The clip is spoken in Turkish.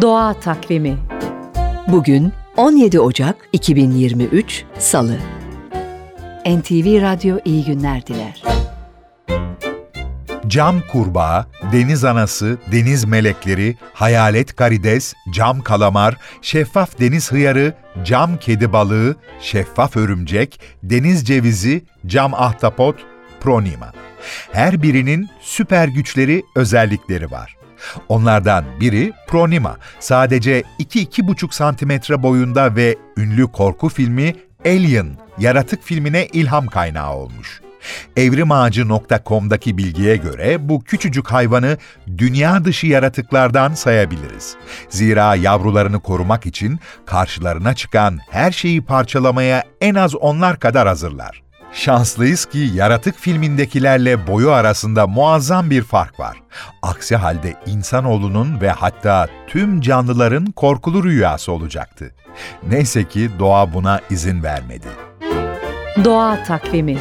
Doğa Takvimi Bugün 17 Ocak 2023 Salı. NTV Radyo iyi günler diler. Cam kurbağa, deniz anası, deniz melekleri, hayalet karides, cam kalamar, şeffaf deniz hıyarı, cam kedi balığı, şeffaf örümcek, deniz cevizi, cam ahtapot, pronima. Her birinin süper güçleri, özellikleri var. Onlardan biri Pronima. Sadece 2-2,5 santimetre boyunda ve ünlü korku filmi Alien, yaratık filmine ilham kaynağı olmuş. Evrimağacı.com'daki bilgiye göre bu küçücük hayvanı dünya dışı yaratıklardan sayabiliriz. Zira yavrularını korumak için karşılarına çıkan her şeyi parçalamaya en az onlar kadar hazırlar. Şanslıyız ki Yaratık filmindekilerle boyu arasında muazzam bir fark var. Aksi halde insanoğlunun ve hatta tüm canlıların korkulu rüyası olacaktı. Neyse ki doğa buna izin vermedi. Doğa Takvimi